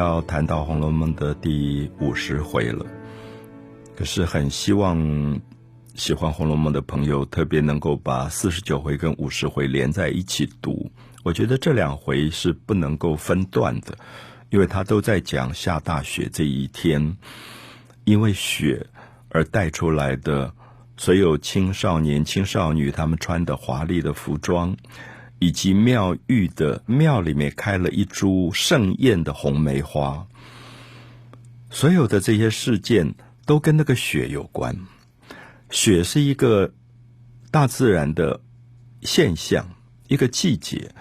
要谈到《红楼梦》的第五十回了，可是很希望喜欢《红楼梦》的朋友特别能够把四十九回跟五十回连在一起读。我觉得这两回是不能够分段的，因为他都在讲下大雪这一天，因为雪而带出来的所有青少年、青少女他们穿的华丽的服装。以及庙宇的庙里面开了一株盛艳的红梅花，所有的这些事件都跟那个雪有关。雪是一个大自然的现象，一个季节。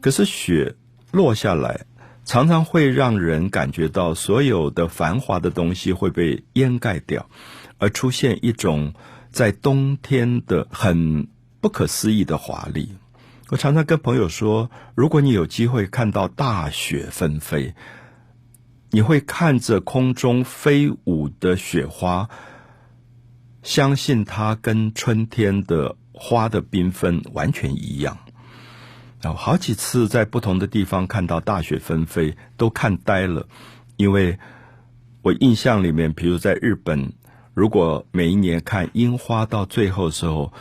可是雪落下来，常常会让人感觉到所有的繁华的东西会被掩盖掉，而出现一种在冬天的很不可思议的华丽。我常常跟朋友说，如果你有机会看到大雪纷飞，你会看着空中飞舞的雪花，相信它跟春天的花的缤纷完全一样。然后好几次在不同的地方看到大雪纷飞，都看呆了，因为我印象里面，比如在日本，如果每一年看樱花到最后的时候。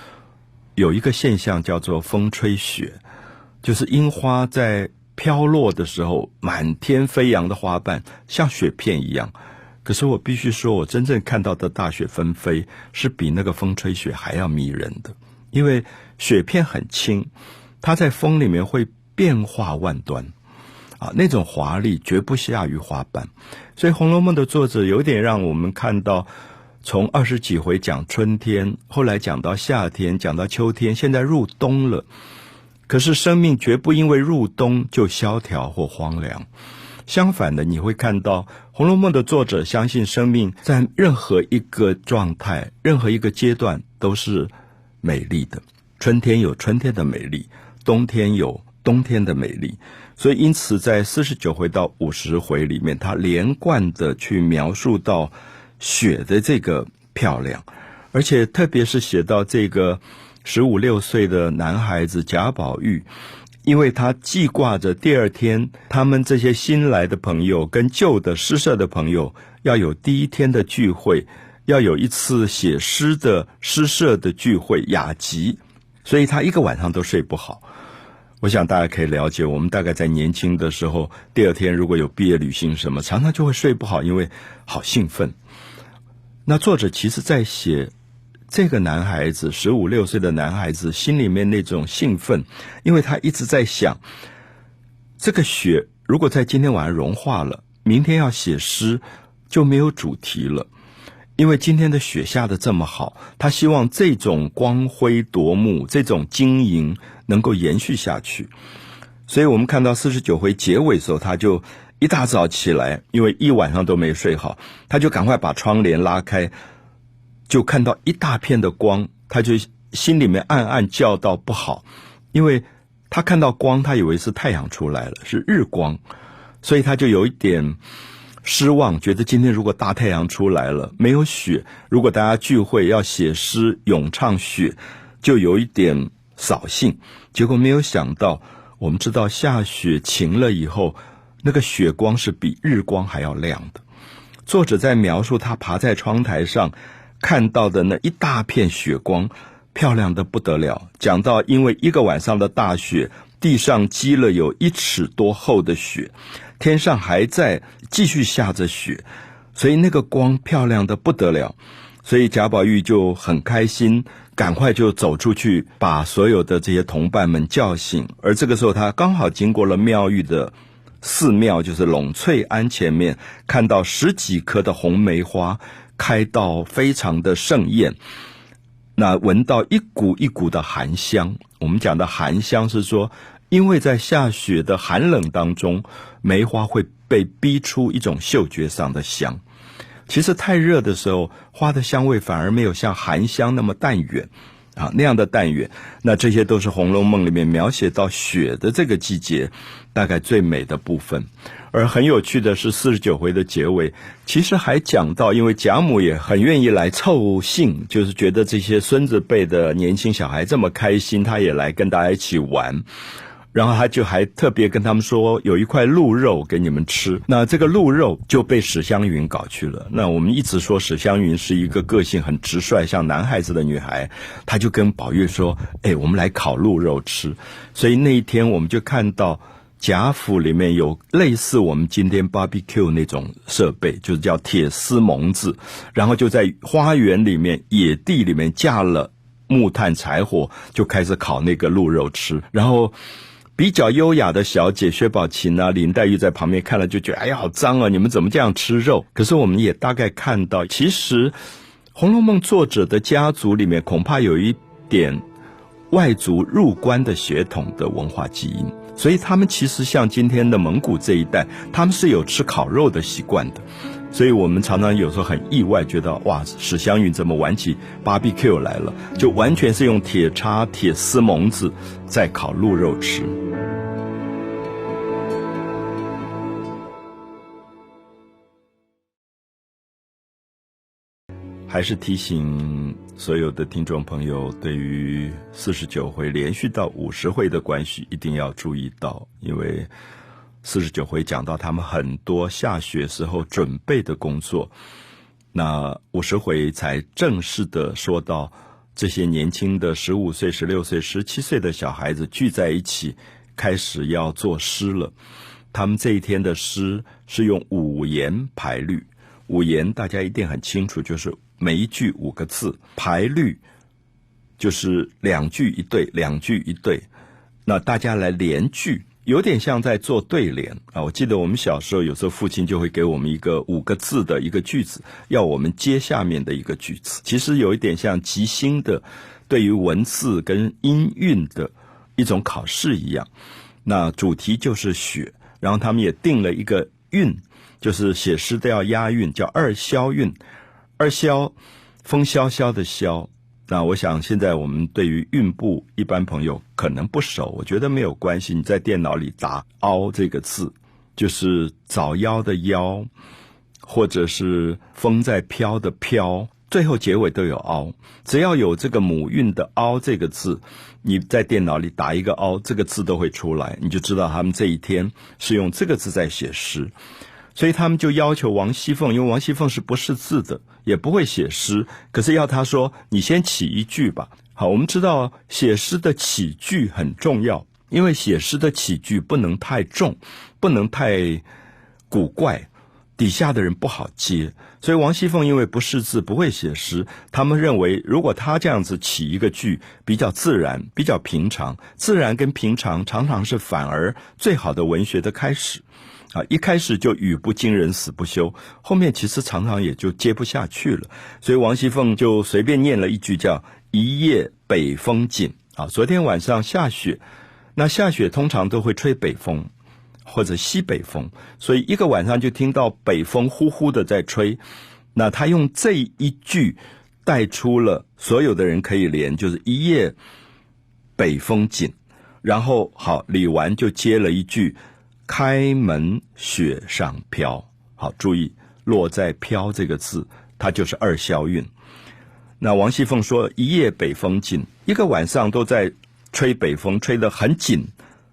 有一个现象叫做风吹雪，就是樱花在飘落的时候，满天飞扬的花瓣像雪片一样。可是我必须说，我真正看到的大雪纷飞是比那个风吹雪还要迷人的，因为雪片很轻，它在风里面会变化万端，啊，那种华丽绝不下于花瓣。所以《红楼梦》的作者有点让我们看到。从二十几回讲春天，后来讲到夏天，讲到秋天，现在入冬了。可是生命绝不因为入冬就萧条或荒凉。相反的，你会看到《红楼梦》的作者相信生命在任何一个状态、任何一个阶段都是美丽的。春天有春天的美丽，冬天有冬天的美丽。所以，因此在四十九回到五十回里面，他连贯的去描述到。雪的这个漂亮，而且特别是写到这个十五六岁的男孩子贾宝玉，因为他记挂着第二天他们这些新来的朋友跟旧的诗社的朋友要有第一天的聚会，要有一次写诗的诗社的聚会雅集，所以他一个晚上都睡不好。我想大家可以了解，我们大概在年轻的时候，第二天如果有毕业旅行什么，常常就会睡不好，因为好兴奋。那作者其实在写这个男孩子十五六岁的男孩子心里面那种兴奋，因为他一直在想，这个雪如果在今天晚上融化了，明天要写诗就没有主题了。因为今天的雪下的这么好，他希望这种光辉夺目、这种晶莹能够延续下去。所以我们看到四十九回结尾的时候，他就。一大早起来，因为一晚上都没睡好，他就赶快把窗帘拉开，就看到一大片的光，他就心里面暗暗叫道：“不好！”因为他看到光，他以为是太阳出来了，是日光，所以他就有一点失望，觉得今天如果大太阳出来了，没有雪，如果大家聚会要写诗咏唱雪，就有一点扫兴。结果没有想到，我们知道下雪晴了以后。那个雪光是比日光还要亮的。作者在描述他爬在窗台上看到的那一大片雪光，漂亮的不得了。讲到因为一个晚上的大雪，地上积了有一尺多厚的雪，天上还在继续下着雪，所以那个光漂亮的不得了。所以贾宝玉就很开心，赶快就走出去，把所有的这些同伴们叫醒。而这个时候，他刚好经过了妙玉的。寺庙就是栊翠庵前面，看到十几棵的红梅花开到非常的盛宴，那闻到一股一股的寒香。我们讲的寒香是说，因为在下雪的寒冷当中，梅花会被逼出一种嗅觉上的香。其实太热的时候，花的香味反而没有像寒香那么淡远。啊，那样的淡月，那这些都是《红楼梦》里面描写到雪的这个季节，大概最美的部分。而很有趣的是，四十九回的结尾，其实还讲到，因为贾母也很愿意来凑兴，就是觉得这些孙子辈的年轻小孩这么开心，他也来跟大家一起玩。然后他就还特别跟他们说，有一块鹿肉给你们吃。那这个鹿肉就被史湘云搞去了。那我们一直说史湘云是一个个性很直率、像男孩子的女孩，他就跟宝玉说：“哎，我们来烤鹿肉吃。”所以那一天我们就看到贾府里面有类似我们今天 barbecue 那种设备，就是叫铁丝蒙子，然后就在花园里面、野地里面架了木炭柴火，就开始烤那个鹿肉吃，然后。比较优雅的小姐薛宝琴啊，林黛玉在旁边看了就觉得，哎呀，好脏啊！你们怎么这样吃肉？可是我们也大概看到，其实《红楼梦》作者的家族里面恐怕有一点外族入关的血统的文化基因，所以他们其实像今天的蒙古这一代，他们是有吃烤肉的习惯的。所以我们常常有时候很意外，觉得哇，史湘云怎么玩起巴比 Q 来了？就完全是用铁叉、铁丝蒙子在烤鹿肉吃。还是提醒所有的听众朋友，对于四十九回连续到五十回的关系，一定要注意到，因为。四十九回讲到他们很多下学时候准备的工作，那五十回才正式的说到这些年轻的十五岁、十六岁、十七岁的小孩子聚在一起，开始要作诗了。他们这一天的诗是用五言排律，五言大家一定很清楚，就是每一句五个字，排律就是两句一对，两句一对，那大家来连句。有点像在做对联啊！我记得我们小时候，有时候父亲就会给我们一个五个字的一个句子，要我们接下面的一个句子。其实有一点像即兴的，对于文字跟音韵的一种考试一样。那主题就是雪，然后他们也定了一个韵，就是写诗都要押韵，叫二萧韵。二萧，风萧萧的萧。那我想，现在我们对于韵部一般朋友可能不熟，我觉得没有关系。你在电脑里打“凹”这个字，就是早夭的夭，或者是风在飘的飘，最后结尾都有凹。只要有这个母韵的“凹”这个字，你在电脑里打一个“凹”，这个字都会出来，你就知道他们这一天是用这个字在写诗。所以他们就要求王熙凤，因为王熙凤是不识字的，也不会写诗，可是要他说：“你先起一句吧。”好，我们知道写诗的起句很重要，因为写诗的起句不能太重，不能太古怪，底下的人不好接。所以王熙凤因为不识字，不会写诗，他们认为如果他这样子起一个句，比较自然，比较平常，自然跟平常常常是反而最好的文学的开始。啊，一开始就语不惊人死不休，后面其实常常也就接不下去了，所以王熙凤就随便念了一句叫“一夜北风紧”。啊，昨天晚上下雪，那下雪通常都会吹北风或者西北风，所以一个晚上就听到北风呼呼的在吹。那他用这一句带出了所有的人可以连，就是“一夜北风紧”，然后好李纨就接了一句。开门雪上飘，好注意落在“飘”这个字，它就是二萧韵。那王熙凤说：“一夜北风紧，一个晚上都在吹北风，吹得很紧。”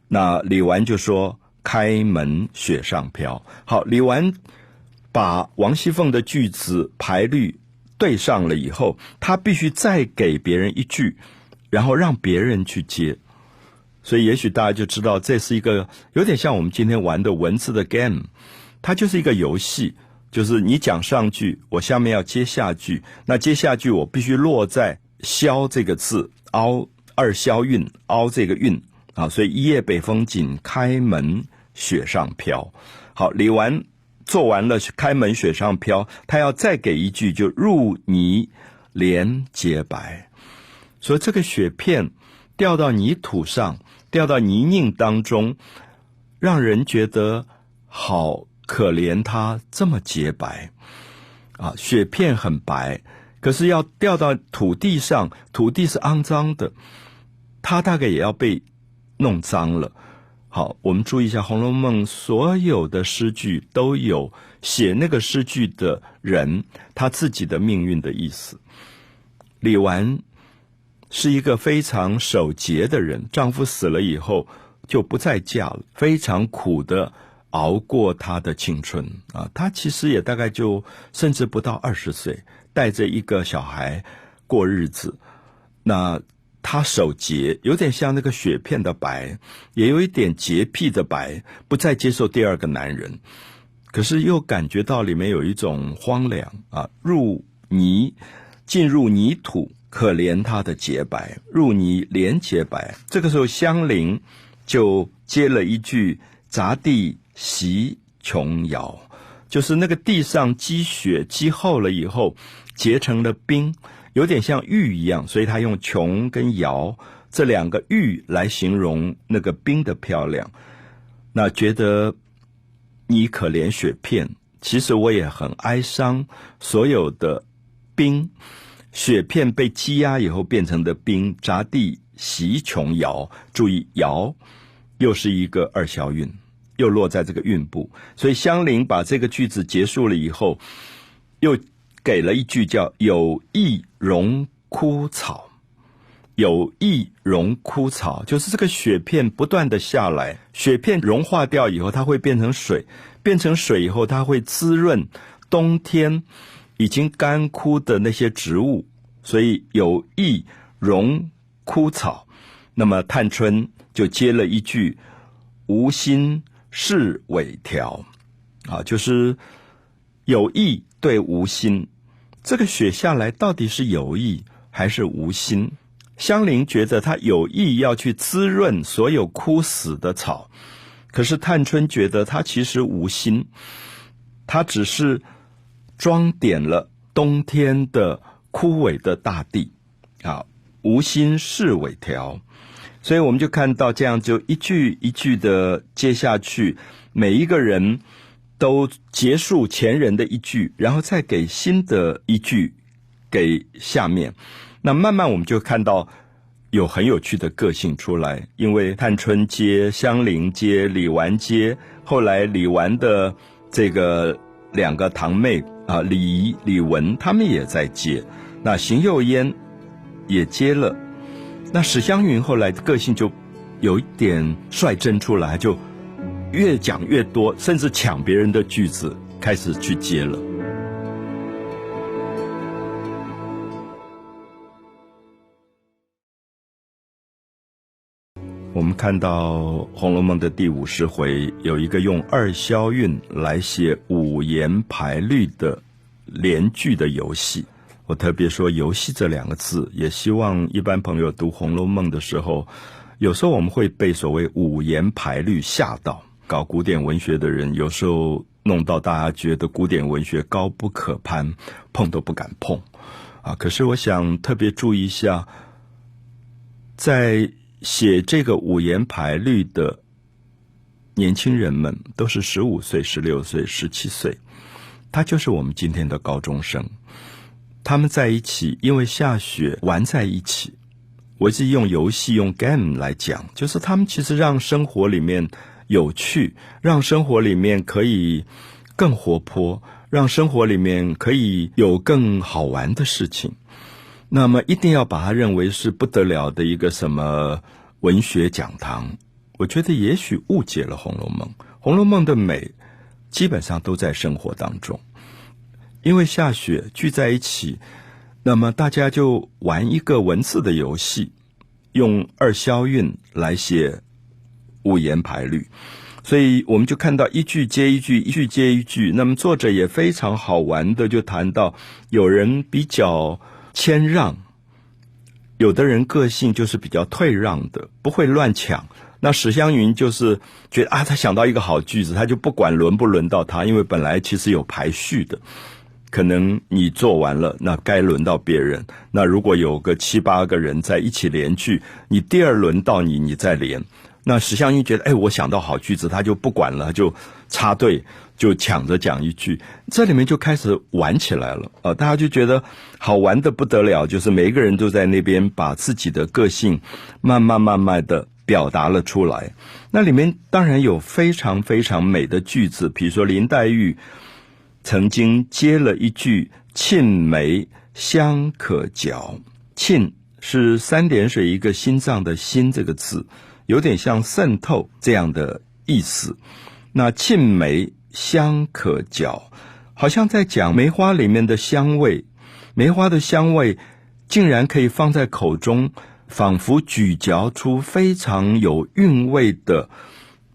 那李纨就说：“开门雪上飘。”好，李纨把王熙凤的句子排律对上了以后，他必须再给别人一句，然后让别人去接。所以，也许大家就知道，这是一个有点像我们今天玩的文字的 game，它就是一个游戏，就是你讲上句，我下面要接下句，那接下句我必须落在“萧”这个字，凹二萧韵，凹这个韵啊。所以一夜北风紧，开门雪上飘。好，李纨做完了开门雪上飘，他要再给一句，就入泥莲洁白。所以这个雪片掉到泥土上。掉到泥泞当中，让人觉得好可怜。它这么洁白啊，雪片很白，可是要掉到土地上，土地是肮脏的，它大概也要被弄脏了。好，我们注意一下《红楼梦》所有的诗句都有写那个诗句的人他自己的命运的意思。李纨。是一个非常守节的人。丈夫死了以后，就不再嫁了，非常苦的熬过她的青春啊。她其实也大概就甚至不到二十岁，带着一个小孩过日子。那她守节，有点像那个雪片的白，也有一点洁癖的白，不再接受第二个男人。可是又感觉到里面有一种荒凉啊，入泥，进入泥土，可怜他的洁白，入泥连洁白。这个时候，香菱就接了一句：“砸地袭琼瑶”，就是那个地上积雪积厚了以后，结成了冰，有点像玉一样，所以他用琼跟瑶这两个玉来形容那个冰的漂亮。那觉得。你可怜雪片，其实我也很哀伤。所有的冰雪片被积压以后变成的冰，砸地袭琼瑶。注意，瑶又是一个二小韵，又落在这个韵部。所以香菱把这个句子结束了以后，又给了一句叫“有意容枯草”。有意融枯草，就是这个雪片不断的下来，雪片融化掉以后，它会变成水，变成水以后，它会滋润冬天已经干枯的那些植物，所以有意融枯草。那么探春就接了一句“无心是尾条”，啊，就是有意对无心，这个雪下来到底是有意还是无心？香菱觉得他有意要去滋润所有枯死的草，可是探春觉得他其实无心，他只是装点了冬天的枯萎的大地，啊，无心是尾条，所以我们就看到这样就一句一句的接下去，每一个人都结束前人的一句，然后再给新的一句给下面。那慢慢我们就看到有很有趣的个性出来，因为探春接、香菱接、李纨接，后来李纨的这个两个堂妹啊，李仪、李文，他们也在接。那邢岫烟也接了。那史湘云后来个性就有一点率真出来，就越讲越多，甚至抢别人的句子，开始去接了。我们看到《红楼梦》的第五十回，有一个用二消韵来写五言排律的连句的游戏。我特别说“游戏”这两个字，也希望一般朋友读《红楼梦》的时候，有时候我们会被所谓五言排律吓到。搞古典文学的人，有时候弄到大家觉得古典文学高不可攀，碰都不敢碰。啊，可是我想特别注意一下，在。写这个五言排律的年轻人们都是十五岁、十六岁、十七岁，他就是我们今天的高中生。他们在一起，因为下雪玩在一起。我是用游戏、用 game 来讲，就是他们其实让生活里面有趣，让生活里面可以更活泼，让生活里面可以有更好玩的事情。那么一定要把它认为是不得了的一个什么文学讲堂？我觉得也许误解了《红楼梦》。《红楼梦》的美基本上都在生活当中，因为下雪聚在一起，那么大家就玩一个文字的游戏，用二消韵来写五言排律，所以我们就看到一句接一句，一句接一句。那么作者也非常好玩的就谈到有人比较。谦让，有的人个性就是比较退让的，不会乱抢。那史湘云就是觉得啊，他想到一个好句子，他就不管轮不轮到他，因为本来其实有排序的，可能你做完了，那该轮到别人。那如果有个七八个人在一起连句，你第二轮到你，你再连。那史湘云觉得，哎，我想到好句子，他就不管了，就插队。就抢着讲一句，这里面就开始玩起来了啊！大家就觉得好玩的不得了，就是每一个人都在那边把自己的个性慢慢慢慢的表达了出来。那里面当然有非常非常美的句子，比如说林黛玉曾经接了一句“沁梅香可嚼”，沁是三点水一个心脏的心这个字，有点像渗透这样的意思。那沁梅香可嚼，好像在讲梅花里面的香味，梅花的香味竟然可以放在口中，仿佛咀嚼出非常有韵味的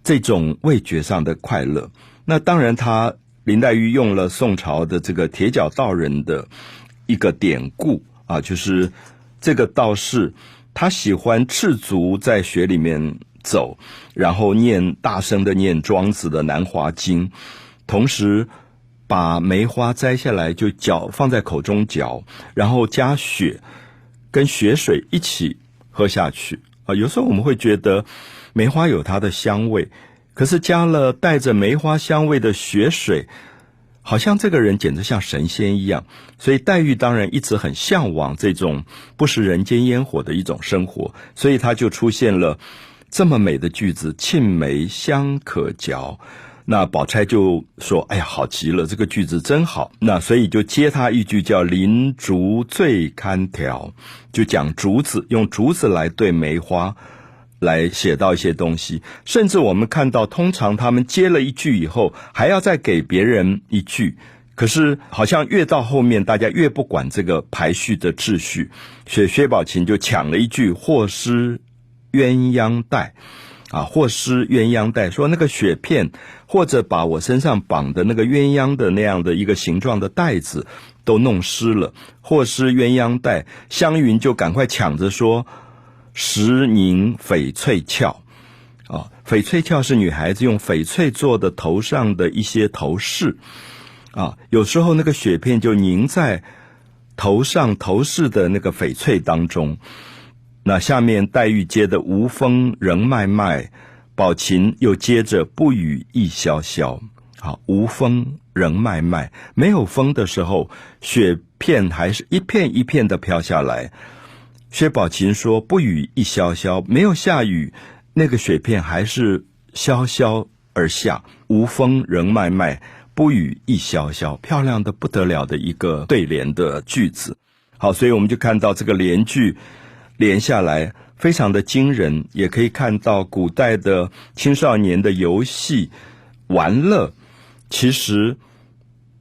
这种味觉上的快乐。那当然，他林黛玉用了宋朝的这个铁脚道人的一个典故啊，就是这个道士他喜欢赤足在雪里面。走，然后念大声的念庄子的《南华经》，同时把梅花摘下来就嚼放在口中嚼，然后加雪跟雪水一起喝下去啊。有时候我们会觉得梅花有它的香味，可是加了带着梅花香味的雪水，好像这个人简直像神仙一样。所以黛玉当然一直很向往这种不食人间烟火的一种生活，所以他就出现了。这么美的句子，沁梅香可嚼。那宝钗就说：“哎呀，好极了，这个句子真好。”那所以就接他一句叫“林竹最堪调”，就讲竹子，用竹子来对梅花来写到一些东西。甚至我们看到，通常他们接了一句以后，还要再给别人一句。可是好像越到后面，大家越不管这个排序的秩序，所以薛宝琴就抢了一句“或失”。鸳鸯带，啊，或失鸳鸯带，说那个雪片，或者把我身上绑的那个鸳鸯的那样的一个形状的带子都弄湿了，或失鸳鸯带，湘云就赶快抢着说，石凝翡翠俏，啊，翡翠俏是女孩子用翡翠做的头上的一些头饰，啊，有时候那个雪片就凝在头上头饰的那个翡翠当中。那下面黛玉接的无风仍脉脉，宝琴又接着不语亦萧萧。好，无风仍脉脉，没有风的时候，雪片还是一片一片的飘下来。薛宝琴说不语亦萧萧，没有下雨，那个雪片还是萧萧而下。无风仍脉脉，不语亦萧萧，漂亮的不得了的一个对联的句子。好，所以我们就看到这个连句。连下来非常的惊人，也可以看到古代的青少年的游戏玩乐，其实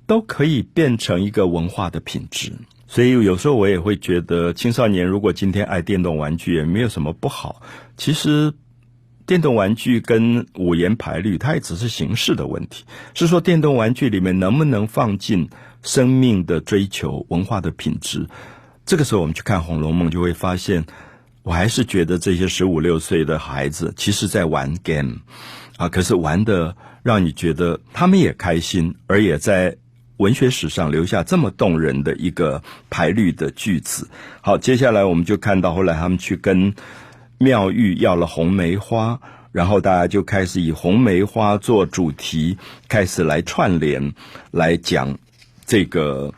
都可以变成一个文化的品质。所以有时候我也会觉得，青少年如果今天爱电动玩具，也没有什么不好。其实电动玩具跟五言排律，它也只是形式的问题。是说电动玩具里面能不能放进生命的追求、文化的品质？这个时候，我们去看《红楼梦》，就会发现，我还是觉得这些十五六岁的孩子，其实在玩 game 啊，可是玩的让你觉得他们也开心，而也在文学史上留下这么动人的一个排律的句子。好，接下来我们就看到后来他们去跟妙玉要了红梅花，然后大家就开始以红梅花做主题，开始来串联来讲这个。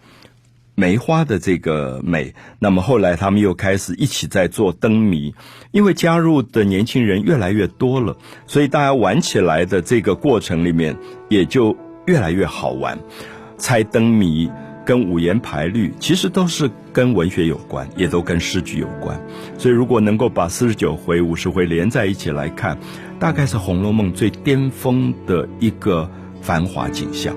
梅花的这个美，那么后来他们又开始一起在做灯谜，因为加入的年轻人越来越多了，所以大家玩起来的这个过程里面也就越来越好玩。猜灯谜跟五言排律其实都是跟文学有关，也都跟诗句有关。所以如果能够把四十九回、五十回连在一起来看，大概是《红楼梦》最巅峰的一个繁华景象。